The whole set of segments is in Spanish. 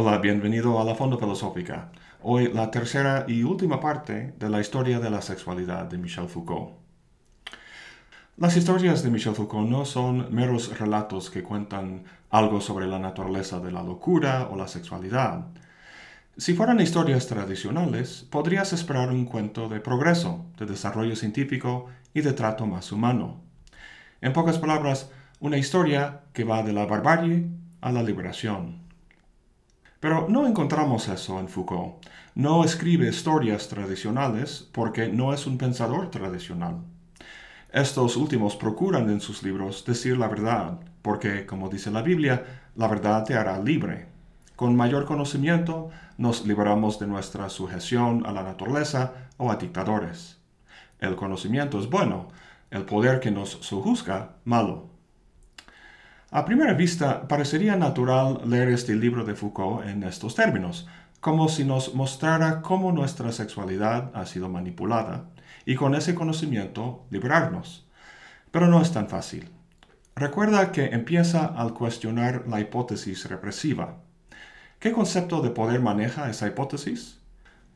Hola, bienvenido a la Fondo Filosófica. Hoy la tercera y última parte de la historia de la sexualidad de Michel Foucault. Las historias de Michel Foucault no son meros relatos que cuentan algo sobre la naturaleza de la locura o la sexualidad. Si fueran historias tradicionales, podrías esperar un cuento de progreso, de desarrollo científico y de trato más humano. En pocas palabras, una historia que va de la barbarie a la liberación. Pero no encontramos eso en Foucault. No escribe historias tradicionales porque no es un pensador tradicional. Estos últimos procuran en sus libros decir la verdad, porque, como dice la Biblia, la verdad te hará libre. Con mayor conocimiento nos liberamos de nuestra sujeción a la naturaleza o a dictadores. El conocimiento es bueno, el poder que nos sojuzga malo. A primera vista, parecería natural leer este libro de Foucault en estos términos, como si nos mostrara cómo nuestra sexualidad ha sido manipulada y con ese conocimiento liberarnos. Pero no es tan fácil. Recuerda que empieza al cuestionar la hipótesis represiva. ¿Qué concepto de poder maneja esa hipótesis?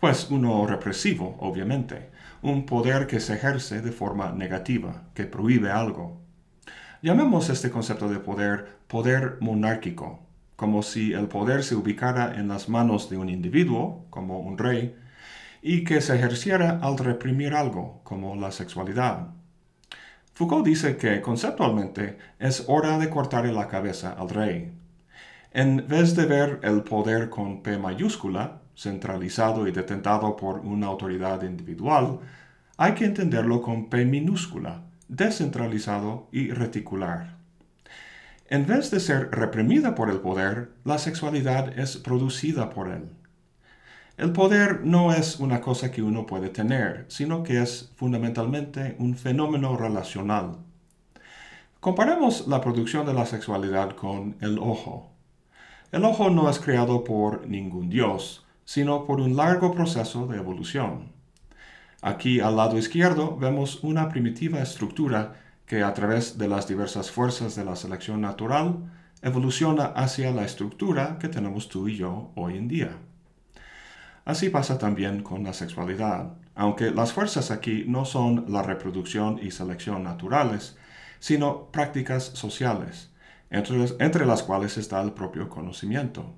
Pues uno represivo, obviamente, un poder que se ejerce de forma negativa, que prohíbe algo, Llamemos este concepto de poder poder monárquico, como si el poder se ubicara en las manos de un individuo, como un rey, y que se ejerciera al reprimir algo, como la sexualidad. Foucault dice que conceptualmente es hora de cortarle la cabeza al rey. En vez de ver el poder con P mayúscula, centralizado y detentado por una autoridad individual, hay que entenderlo con P minúscula, descentralizado y reticular. En vez de ser reprimida por el poder, la sexualidad es producida por él. El poder no es una cosa que uno puede tener, sino que es fundamentalmente un fenómeno relacional. Comparemos la producción de la sexualidad con el ojo. El ojo no es creado por ningún dios, sino por un largo proceso de evolución. Aquí al lado izquierdo vemos una primitiva estructura que a través de las diversas fuerzas de la selección natural evoluciona hacia la estructura que tenemos tú y yo hoy en día. Así pasa también con la sexualidad, aunque las fuerzas aquí no son la reproducción y selección naturales, sino prácticas sociales, entre las, cuales está el propio conocimiento.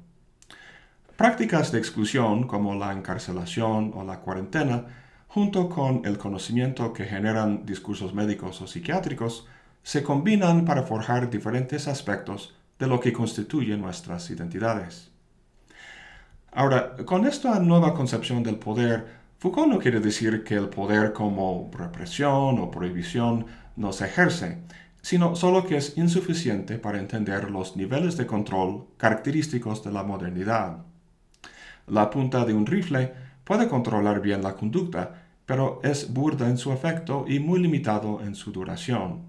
Prácticas de exclusión como la encarcelación o la cuarentena junto con el conocimiento que generan discursos médicos o psiquiátricos, se combinan para forjar diferentes aspectos de lo que constituye nuestras identidades. Ahora, con esta nueva concepción del poder, Foucault no quiere decir que el poder como represión o prohibición no se ejerce, sino solo que es insuficiente para entender los niveles de control característicos de la modernidad. La punta de un rifle puede controlar bien la conducta, pero es burda en su efecto y muy limitado en su duración.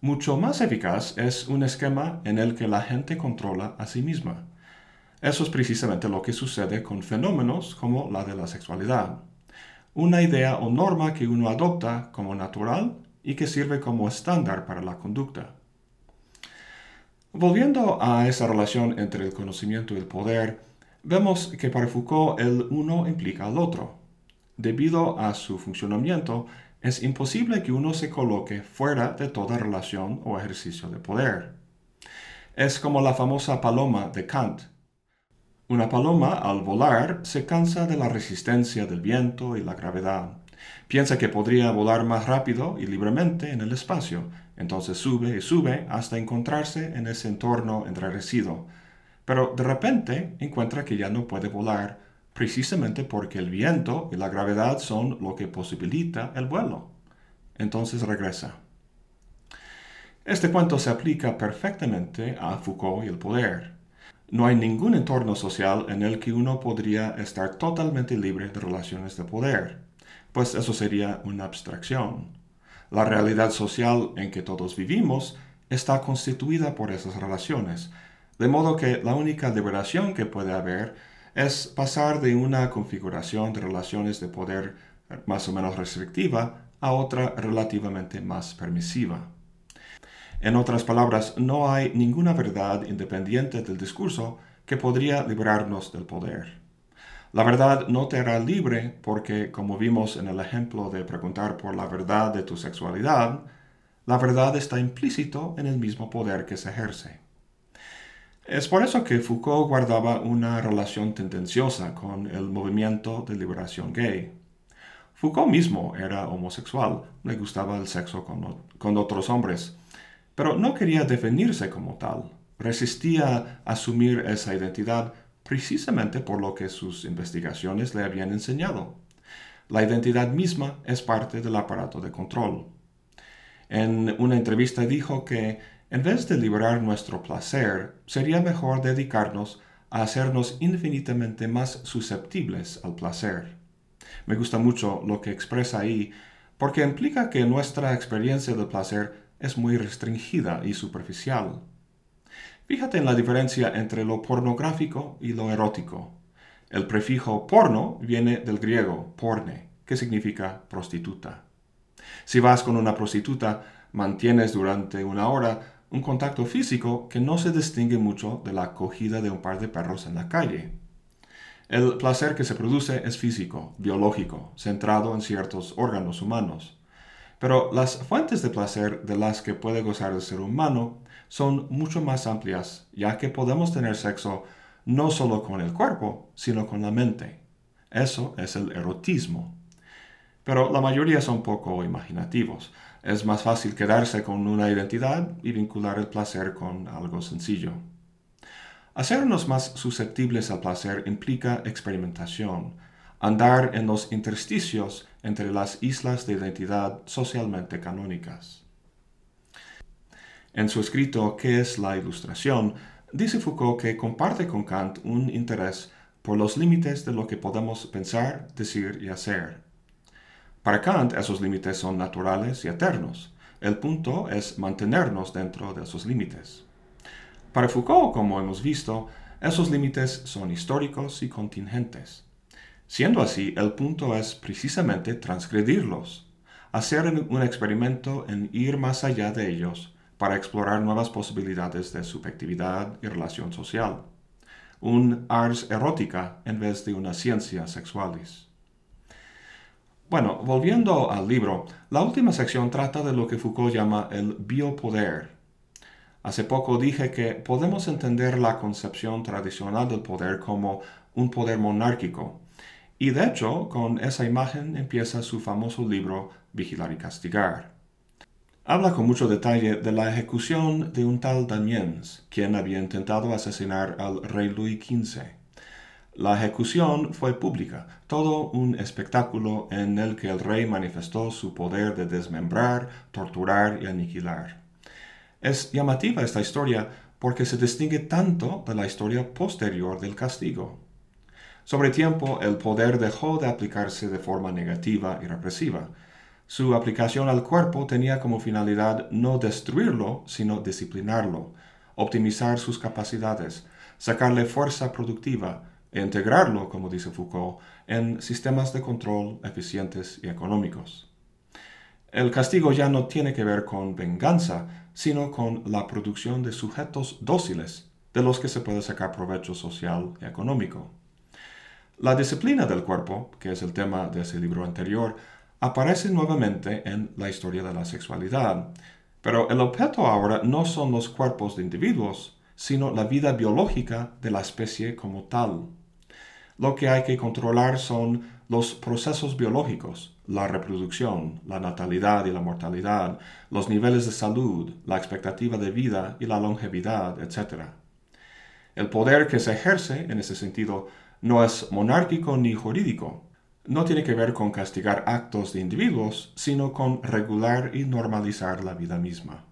Mucho más eficaz es un esquema en el que la gente controla a sí misma. Eso es precisamente lo que sucede con fenómenos como la de la sexualidad. Una idea o norma que uno adopta como natural y que sirve como estándar para la conducta. Volviendo a esa relación entre el conocimiento y el poder, vemos que para Foucault el uno implica al otro. Debido a su funcionamiento, es imposible que uno se coloque fuera de toda relación o ejercicio de poder. Es como la famosa paloma de Kant. Una paloma al volar se cansa de la resistencia del viento y la gravedad. Piensa que podría volar más rápido y libremente en el espacio, entonces sube y sube hasta encontrarse en ese entorno enrarecido. Pero de repente encuentra que ya no puede volar precisamente porque el viento y la gravedad son lo que posibilita el vuelo. Entonces regresa. Este cuento se aplica perfectamente a Foucault y el poder. No hay ningún entorno social en el que uno podría estar totalmente libre de relaciones de poder, pues eso sería una abstracción. La realidad social en que todos vivimos está constituida por esas relaciones, de modo que la única liberación que puede haber es pasar de una configuración de relaciones de poder más o menos restrictiva a otra relativamente más permisiva. En otras palabras, no hay ninguna verdad independiente del discurso que podría librarnos del poder. La verdad no te hará libre porque, como vimos en el ejemplo de preguntar por la verdad de tu sexualidad, la verdad está implícito en el mismo poder que se ejerce. Es por eso que Foucault guardaba una relación tendenciosa con el movimiento de liberación gay. Foucault mismo era homosexual, le gustaba el sexo con, otros hombres, pero no quería definirse como tal. Resistía asumir esa identidad precisamente por lo que sus investigaciones le habían enseñado. La identidad misma es parte del aparato de control. En una entrevista dijo que en vez de liberar nuestro placer, sería mejor dedicarnos a hacernos infinitamente más susceptibles al placer. Me gusta mucho lo que expresa ahí, porque implica que nuestra experiencia del placer es muy restringida y superficial. Fíjate en la diferencia entre lo pornográfico y lo erótico. El prefijo porno viene del griego porne, que significa prostituta. Si vas con una prostituta, mantienes durante una hora un contacto físico que no se distingue mucho de la acogida de un par de perros en la calle. El placer que se produce es físico, biológico, centrado en ciertos órganos humanos. Pero las fuentes de placer de las que puede gozar el ser humano son mucho más amplias, ya que podemos tener sexo no solo con el cuerpo, sino con la mente. Eso es el erotismo. Pero la mayoría son poco imaginativos. Es más fácil quedarse con una identidad y vincular el placer con algo sencillo. Hacernos más susceptibles al placer implica experimentación, andar en los intersticios entre las islas de identidad socialmente canónicas. En su escrito ¿Qué es la ilustración? dice Foucault que comparte con Kant un interés por los límites de lo que podemos pensar, decir y hacer. Para Kant esos límites son naturales y eternos. El punto es mantenernos dentro de esos límites. Para Foucault, como hemos visto, esos límites son históricos y contingentes. Siendo así, el punto es precisamente transgredirlos, hacer un experimento en ir más allá de ellos para explorar nuevas posibilidades de subjetividad y relación social. Un ars erótica en vez de una ciencia sexualis. Bueno, volviendo al libro, la última sección trata de lo que Foucault llama el biopoder. Hace poco dije que podemos entender la concepción tradicional del poder como un poder monárquico, y de hecho con esa imagen empieza su famoso libro Vigilar y Castigar. Habla con mucho detalle de la ejecución de un tal Damiens, quien había intentado asesinar al rey Luis XV. La ejecución fue pública, todo un espectáculo en el que el rey manifestó su poder de desmembrar, torturar y aniquilar. Es llamativa esta historia porque se distingue tanto de la historia posterior del castigo. Sobre tiempo, el poder dejó de aplicarse de forma negativa y represiva, su aplicación al cuerpo tenía como finalidad no destruirlo, sino disciplinarlo, optimizar sus capacidades, sacarle fuerza productiva e integrarlo, como dice Foucault, en sistemas de control eficientes y económicos. El castigo ya no tiene que ver con venganza, sino con la producción de sujetos dóciles, de los que se puede sacar provecho social y económico. La disciplina del cuerpo, que es el tema de ese libro anterior, aparece nuevamente en la historia de la sexualidad. Pero el objeto ahora no son los cuerpos de individuos, sino la vida biológica de la especie como tal. Lo que hay que controlar son los procesos biológicos, la reproducción, la natalidad y la mortalidad, los niveles de salud, la expectativa de vida y la longevidad, etc. El poder que se ejerce en ese sentido no es monárquico ni jurídico, no tiene que ver con castigar actos de individuos, sino con regular y normalizar la vida misma.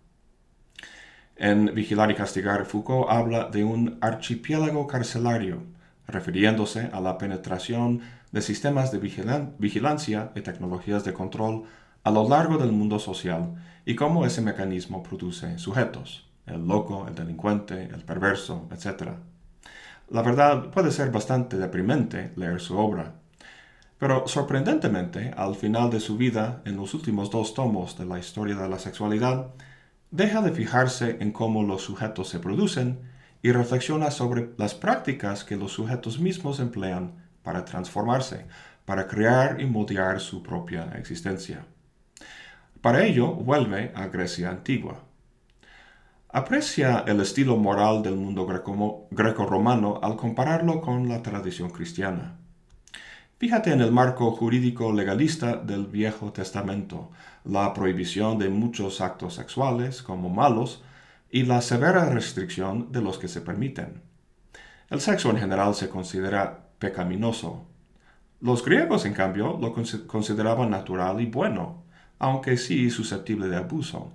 En Vigilar y Castigar, Foucault habla de un archipiélago carcelario, refiriéndose a la penetración de sistemas de vigilancia y tecnologías de control a lo largo del mundo social y cómo ese mecanismo produce sujetos, el loco, el delincuente, el perverso, etc. La verdad puede ser bastante deprimente leer su obra, pero sorprendentemente, al final de su vida, en los últimos dos tomos de la historia de la sexualidad, deja de fijarse en cómo los sujetos se producen y reflexiona sobre las prácticas que los sujetos mismos emplean para transformarse, para crear y moldear su propia existencia. Para ello vuelve a Grecia antigua. Aprecia el estilo moral del mundo greco-romano al compararlo con la tradición cristiana. Fíjate en el marco jurídico legalista del Viejo Testamento, la prohibición de muchos actos sexuales como malos y la severa restricción de los que se permiten. El sexo en general se considera pecaminoso. Los griegos, en cambio, lo consideraban natural y bueno, aunque sí susceptible de abuso.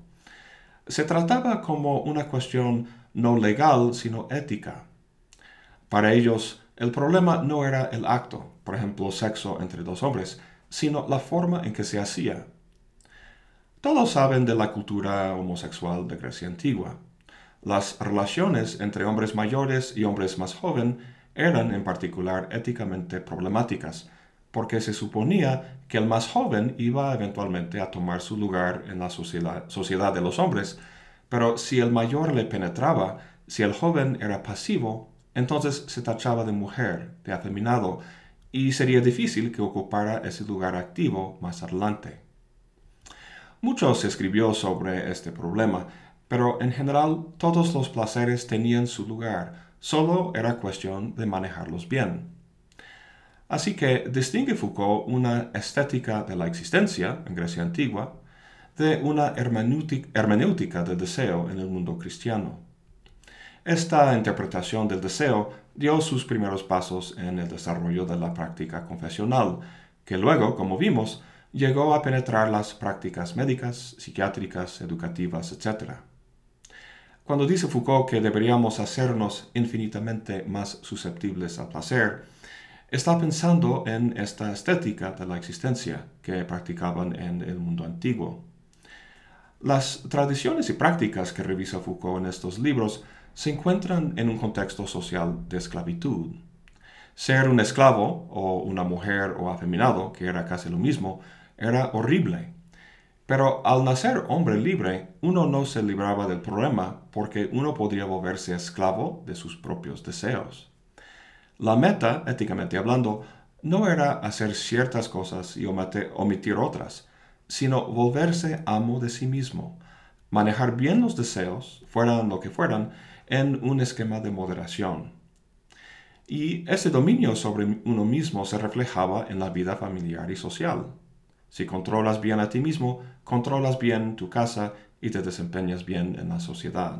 Se trataba como una cuestión no legal, sino ética. Para ellos, el problema no era el acto, por ejemplo, sexo entre dos hombres, sino la forma en que se hacía. Todos saben de la cultura homosexual de Grecia antigua. Las relaciones entre hombres mayores y hombres más jóvenes eran en particular éticamente problemáticas, porque se suponía que el más joven iba eventualmente a tomar su lugar en la sociedad, de los hombres, pero si el mayor le penetraba, si el joven era pasivo, entonces se tachaba de mujer, de afeminado, y sería difícil que ocupara ese lugar activo más adelante. Mucho se escribió sobre este problema, pero en general todos los placeres tenían su lugar, solo era cuestión de manejarlos bien. Así que distingue Foucault una estética de la existencia en Grecia antigua de una hermenéutica del deseo en el mundo cristiano. Esta interpretación del deseo dio sus primeros pasos en el desarrollo de la práctica confesional, que luego, como vimos, llegó a penetrar las prácticas médicas, psiquiátricas, educativas, etc. Cuando dice Foucault que deberíamos hacernos infinitamente más susceptibles al placer, está pensando en esta estética de la existencia que practicaban en el mundo antiguo. Las tradiciones y prácticas que revisa Foucault en estos libros se encuentran en un contexto social de esclavitud. Ser un esclavo o una mujer o afeminado, que era casi lo mismo, era horrible. Pero al nacer hombre libre, uno no se libraba del problema porque uno podría volverse esclavo de sus propios deseos. La meta, éticamente hablando, no era hacer ciertas cosas y omitir otras, sino volverse amo de sí mismo, manejar bien los deseos, fueran lo que fueran, en un esquema de moderación. Y ese dominio sobre uno mismo se reflejaba en la vida familiar y social. Si controlas bien a ti mismo, controlas bien tu casa y te desempeñas bien en la sociedad.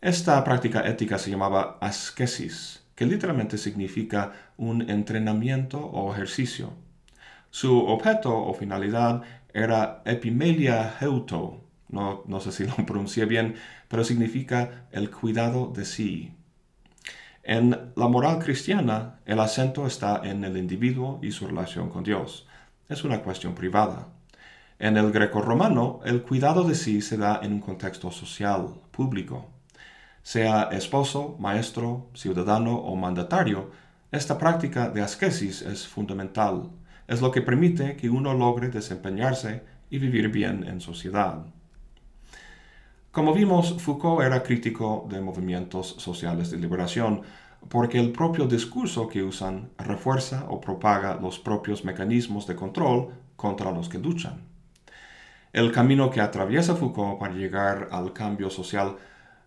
Esta práctica ética se llamaba ascesis, que literalmente significa un entrenamiento o ejercicio. Su objeto o finalidad era epimelia heuto, no, no sé si lo pronuncié bien, pero significa el cuidado de sí. En la moral cristiana, el acento está en el individuo y su relación con Dios. Es una cuestión privada. En el greco-romano, el cuidado de sí se da en un contexto social, público. Sea esposo, maestro, ciudadano o mandatario, esta práctica de ascesis es fundamental. Es lo que permite que uno logre desempeñarse y vivir bien en sociedad. Como vimos, Foucault era crítico de movimientos sociales de liberación porque el propio discurso que usan refuerza o propaga los propios mecanismos de control contra los que luchan. El camino que atraviesa Foucault para llegar al cambio social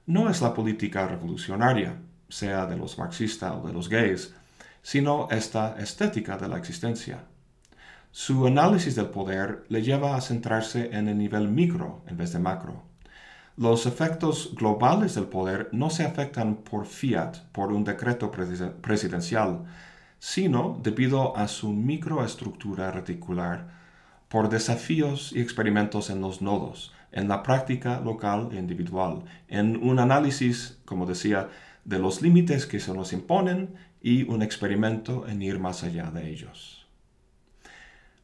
no es la política revolucionaria, sea de los marxistas o de los gays, sino esta estética de la existencia. Su análisis del poder le lleva a centrarse en el nivel micro en vez de macro los efectos globales del poder no se afectan por fiat, por un decreto presidencial, sino debido a su microestructura reticular, por desafíos y experimentos en los nodos, en la práctica local e individual, en un análisis, como decía, de los límites que se nos imponen y un experimento en ir más allá de ellos.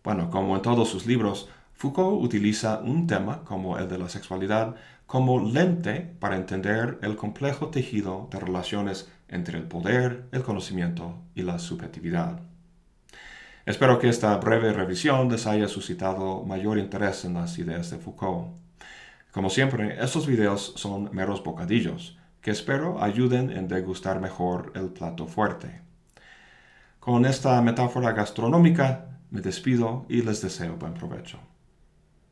Bueno, como en todos sus libros, Foucault utiliza un tema como el de la sexualidad como lente para entender el complejo tejido de relaciones entre el poder, el conocimiento y la subjetividad. Espero que esta breve revisión les haya suscitado mayor interés en las ideas de Foucault. Como siempre, estos videos son meros bocadillos que espero ayuden en degustar mejor el plato fuerte. Con esta metáfora gastronómica me despido y les deseo buen provecho.